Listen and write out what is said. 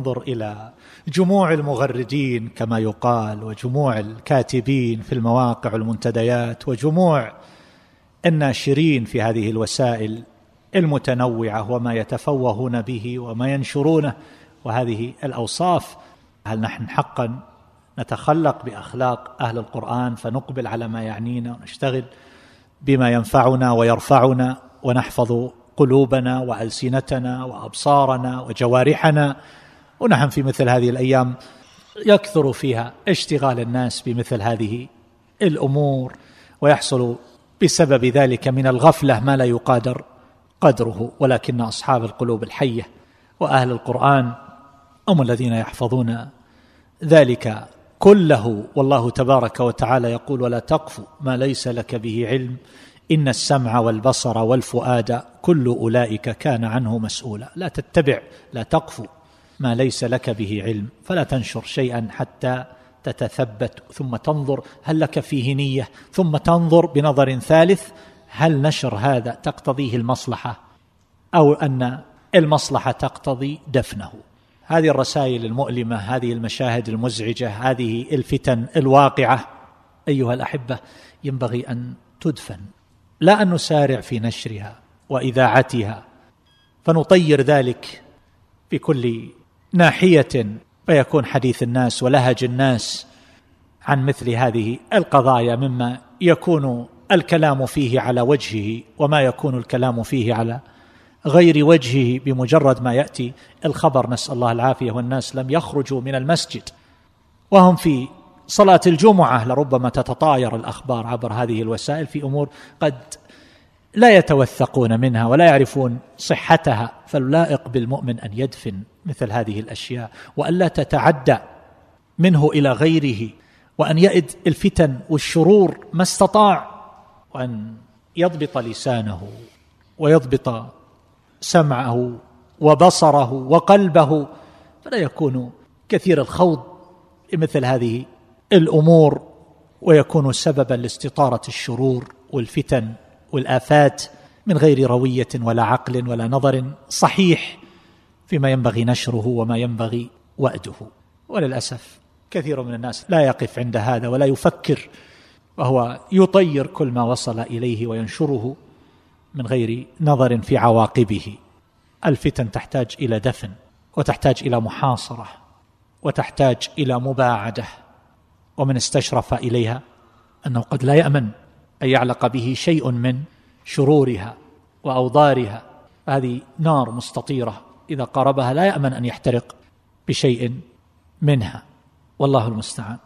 انظر إلى جموع المغردين كما يقال وجموع الكاتبين في المواقع والمنتديات وجموع الناشرين في هذه الوسائل المتنوعة وما يتفوهون به وما ينشرونه. وهذه الأوصاف هل نحن حقا نتخلق بأخلاق أهل القرآن فنقبل على ما يعنينا ونشتغل بما ينفعنا ويرفعنا ونحفظ قلوبنا وألسنتنا وأبصارنا وجوارحنا ونحن في مثل هذه الأيام يكثر فيها اشتغال الناس بمثل هذه الأمور ويحصل بسبب ذلك من الغفلة ما لا يقادر قدره ولكن أصحاب القلوب الحية وأهل القرآن هم الذين يحفظون ذلك كله. والله تبارك وتعالى يقول ولا تقف ما ليس لك به علم إن السمع والبصر والفؤاد كل أولئك كان عنه مسؤولا لا تتبع لا تقف ما ليس لك به علم فلا تنشر شيئا حتى تتثبت ثم تنظر هل لك فيه نية ثم تنظر بنظر ثالث هل نشر هذا تقتضيه المصلحة أو أن المصلحة تقتضي دفنه. هذه الرسائل المؤلمة هذه المشاهد المزعجة هذه الفتن الواقعة أيها الأحبة ينبغي أن تدفن لا أن نسارع في نشرها وإذاعتها فنطير ذلك بكل ناحية فيكون حديث الناس ولهج الناس عن مثل هذه القضايا مما يكون الكلام فيه على وجهه وما يكون الكلام فيه على غير وجهه بمجرد ما يأتي الخبر. نسأل الله العافية والناس لم يخرجوا من المسجد وهم في صلاة الجمعة لربما تتطاير الأخبار عبر هذه الوسائل في أمور قد لا يتوثقون منها ولا يعرفون صحتها فاللائق بالمؤمن أن يدفن مثل هذه الأشياء والا تتعدى منه إلى غيره وأن يئد الفتن والشرور ما استطاع وأن يضبط لسانه ويضبط سمعه وبصره وقلبه فلا يكون كثير الخوض بمثل هذه الأمور ويكون سببا لاستطارة الشرور والفتن والآفات من غير روية ولا عقل ولا نظر صحيح فيما ينبغي نشره وما ينبغي وأده. وللأسف كثير من الناس لا يقف عند هذا ولا يفكر وهو يطير كل ما وصل إليه وينشره من غير نظر في عواقبه. الفتن تحتاج إلى دفن وتحتاج إلى محاصرة وتحتاج إلى مباعدة. ومن استشرف إليها أنه قد لا يأمن ان يعلق به شيء من شرورها وأوضارها. هذه نار مستطيرة. إذا قربها لا يأمن أن يحترق بشيء منها. والله المستعان.